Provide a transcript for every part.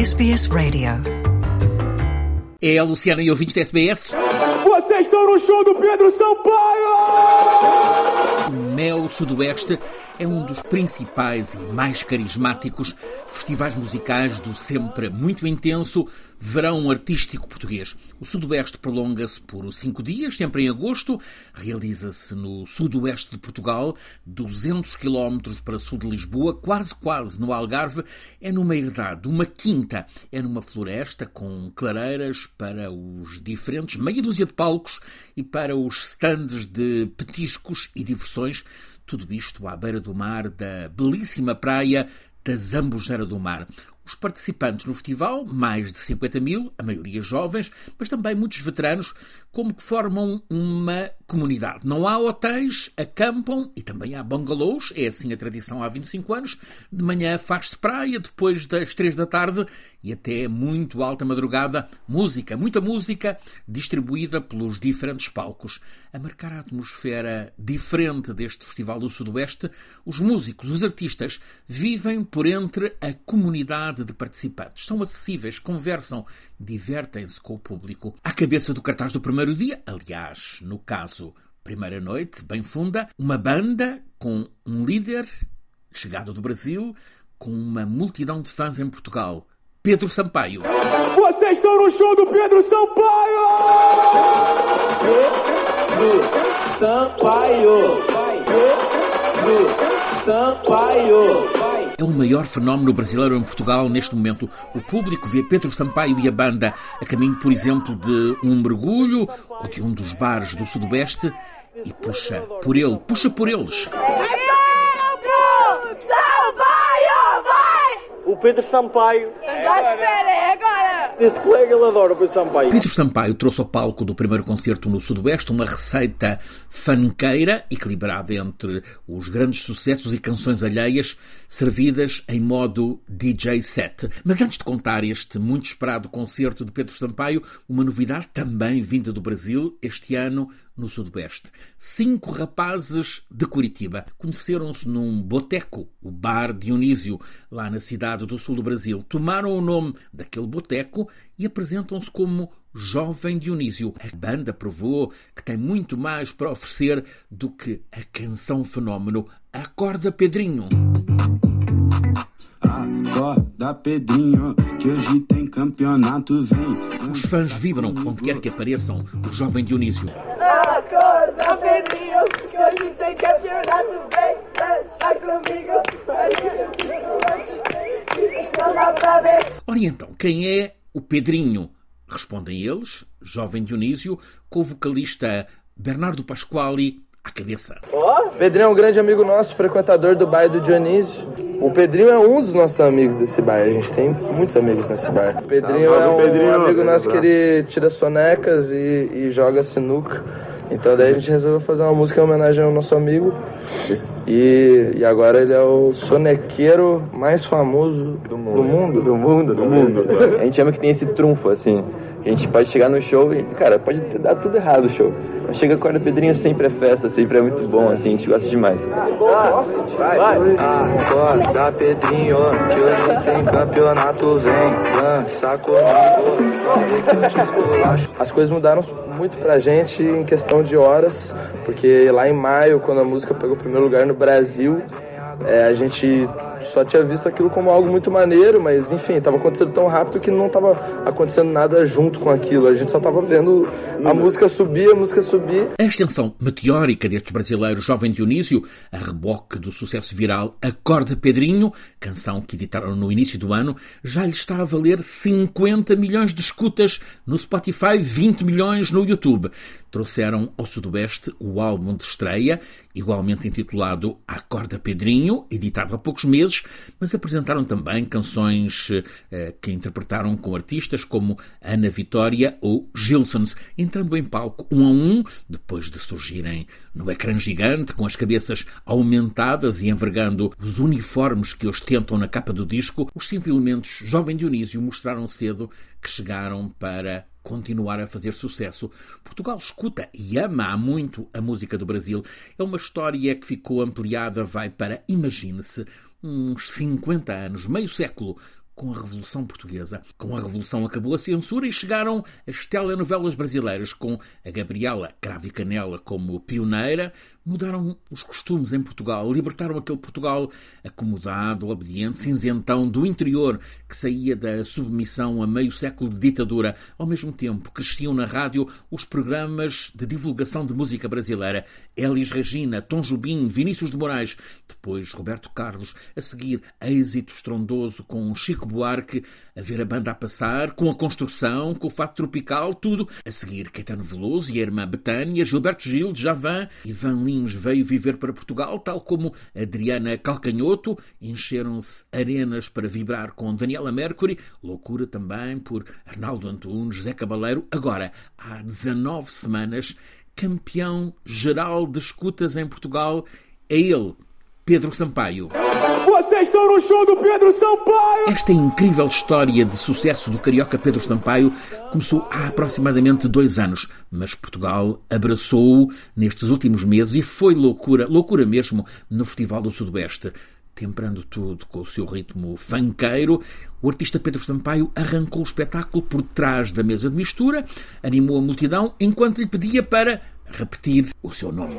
SBS Radio. É a Luciana e ouvintes da SBS. Vocês estão no show do Pedro Sampaio! O Mel Sudoeste é um dos principais e mais carismáticos festivais musicais do sempre muito intenso verão artístico português. O Sudoeste prolonga-se por cinco dias, sempre em agosto. Realiza-se no sudoeste de Portugal, 200 quilómetros para sul de Lisboa, quase quase no Algarve. É numa herdade, uma quinta. É numa floresta com clareiras para os diferentes meia dúzia de palcos e para os stands de petiscos e diversões tudo isto à beira do mar da belíssima praia da Zambujeira do Mar. Os participantes no festival, mais de 50 mil, a maioria jovens, mas também muitos veteranos, como que formam uma comunidade. Não há hotéis, acampam e também há bungalows, é assim a tradição há 25 anos. De manhã faz-se praia, depois das 3 da tarde e até muito alta madrugada, música, muita música, distribuída pelos diferentes palcos. A marcar a atmosfera diferente deste Festival do Sudoeste, os músicos, os artistas, vivem por entre a comunidade de participantes. São acessíveis, conversam, divertem-se com o público. À cabeça do cartaz do primeiro dia, aliás, no caso, primeira noite, bem funda, uma banda com um líder chegado do Brasil, com uma multidão de fãs em Portugal. Pedro Sampaio. Vocês estão no show do Pedro Sampaio! Pedro Sampaio. Pedro Sampaio. É o maior fenómeno brasileiro em Portugal neste momento. O público vê Pedro Sampaio e a banda a caminho, por exemplo, de um mergulho ou de um dos bares do Sudoeste e puxa por ele, puxa por eles. Pedro Sampaio. Já espera, é agora! Este colega ele adora o Pedro Sampaio. Pedro Sampaio trouxe ao palco do primeiro concerto no Sudoeste uma receita fanqueira, equilibrada entre os grandes sucessos e canções alheias, servidas em modo DJ set. Mas antes de contar este muito esperado concerto de Pedro Sampaio, uma novidade também vinda do Brasil, este ano no Sudoeste. Cinco rapazes de Curitiba conheceram-se num boteco, o Bar Dionísio, lá na cidade do sul do Brasil. Tomaram o nome daquele boteco e apresentam-se como Jovem Dionísio. A banda provou que tem muito mais para oferecer do que a canção fenómeno Acorda Pedrinho. Acorda, Pedrinho, que hoje tem campeonato, vem. Os fãs vibram onde quer que apareçam o Jovem Dionísio. Acorda, Pedrinho, que hoje tem campeonato, vem dançar comigo. Ora então, quem é o Pedrinho? Respondem eles, Jovem Dionísio, com o vocalista Bernardo Pasquali à cabeça. Pedrinho é um grande amigo nosso, frequentador do bairro do Dionísio. O Pedrinho é um dos nossos amigos desse bar. A gente tem muitos amigos nesse bar. O Pedrinho é um Pedrinho. amigo nosso que ele tira sonecas e, e joga sinuca. Então daí a gente resolveu fazer uma música em homenagem ao nosso amigo. E, e agora ele é o sonequeiro mais famoso do mundo. Do mundo, do mundo. A gente chama que tem esse trunfo, assim. Que a gente pode chegar no show e, cara, pode ter dado tudo errado o show. Mas chega com a Pedrinho sempre é festa, sempre é muito bom, assim, a gente gosta demais. Acorda, Pedrinho, que hoje tem campeonato, vem comigo. As coisas mudaram muito pra gente em questão de horas, porque lá em maio, quando a música pegou o primeiro lugar no Brasil, é, a gente só tinha visto aquilo como algo muito maneiro, mas enfim, estava acontecendo tão rápido que não estava acontecendo nada junto com aquilo. A gente só estava vendo a música subir, a música subir. A extensão meteórica destes brasileiros Jovem Dionísio, a reboque do sucesso viral Acorda Pedrinho, canção que editaram no início do ano, já lhe está a valer 50 milhões de escutas no Spotify, 20 milhões no YouTube. Trouxeram ao Sudoeste o álbum de estreia, igualmente intitulado Acorda Pedrinho, editado há poucos meses, mas apresentaram também canções eh, que interpretaram com artistas como Ana Vitória ou Gilsons, entrando em palco um a um, depois de surgirem no ecrã gigante, com as cabeças aumentadas e envergando os uniformes que ostentam na capa do disco, os cinco elementos Jovem Dionísio mostraram cedo que chegaram para continuar a fazer sucesso. Portugal escuta e ama muito a música do Brasil. É uma história que ficou ampliada, vai para, imagine-se, uns 50 anos, meio século, com a Revolução Portuguesa. Com a Revolução acabou a censura e chegaram as telenovelas brasileiras, com a Gabriela Cravo e Canela como pioneira. Mudaram os costumes em Portugal, libertaram aquele Portugal acomodado, obediente, cinzentão do interior que saía da submissão a meio século de ditadura. Ao mesmo tempo, cresciam na rádio os programas de divulgação de música brasileira. Elis Regina, Tom Jubim, Vinícius de Moraes, depois Roberto Carlos, a seguir êxito estrondoso com Chico Buarque, a ver a banda a passar, com a construção, com o fato tropical, tudo. A seguir Caetano Veloso e a irmã Betânia, Gilberto Gil, Javan, Ivan Lins veio viver para Portugal, tal como Adriana Calcanhoto, encheram-se arenas para vibrar com Daniela Mercury, loucura também por Arnaldo Antunes, José Cabaleiro. Agora, há 19 semanas, campeão geral de escutas em Portugal, é ele, Pedro Sampaio. Vocês estão no show do Pedro Sampaio! Esta incrível história de sucesso do carioca Pedro Sampaio começou há aproximadamente dois anos, mas Portugal abraçou-o nestes últimos meses e foi loucura, loucura mesmo, no Festival do Sudoeste. Temperando tudo com o seu ritmo fanqueiro, o artista Pedro Sampaio arrancou o espetáculo por trás da mesa de mistura, animou a multidão enquanto lhe pedia para repetir o seu nome.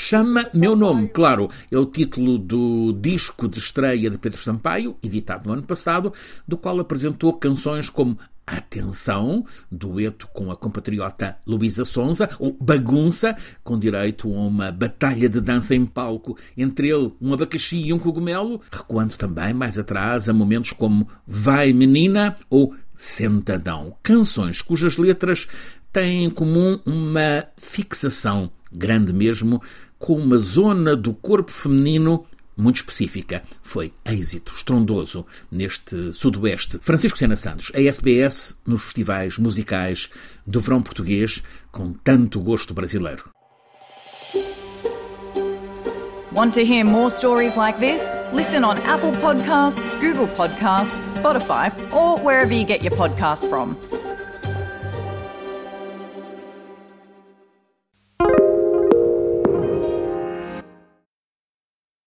Chama Meu Nome, claro, é o título do disco de estreia de Pedro Sampaio, editado no ano passado, do qual apresentou canções como Atenção, dueto com a compatriota Luísa Sonza, ou Bagunça, com direito a uma batalha de dança em palco entre ele, um abacaxi e um cogumelo, recuando também mais atrás a momentos como Vai Menina ou Sentadão. Canções cujas letras têm em comum uma fixação grande mesmo com uma zona do corpo feminino muito específica. Foi êxito estrondoso neste Sudoeste. Francisco Sena Santos, a SBS nos festivais musicais do verão português com tanto gosto brasileiro. Want to hear more stories like this? Listen on Apple Podcasts, Google Podcasts, Spotify, or wherever you get your podcasts from.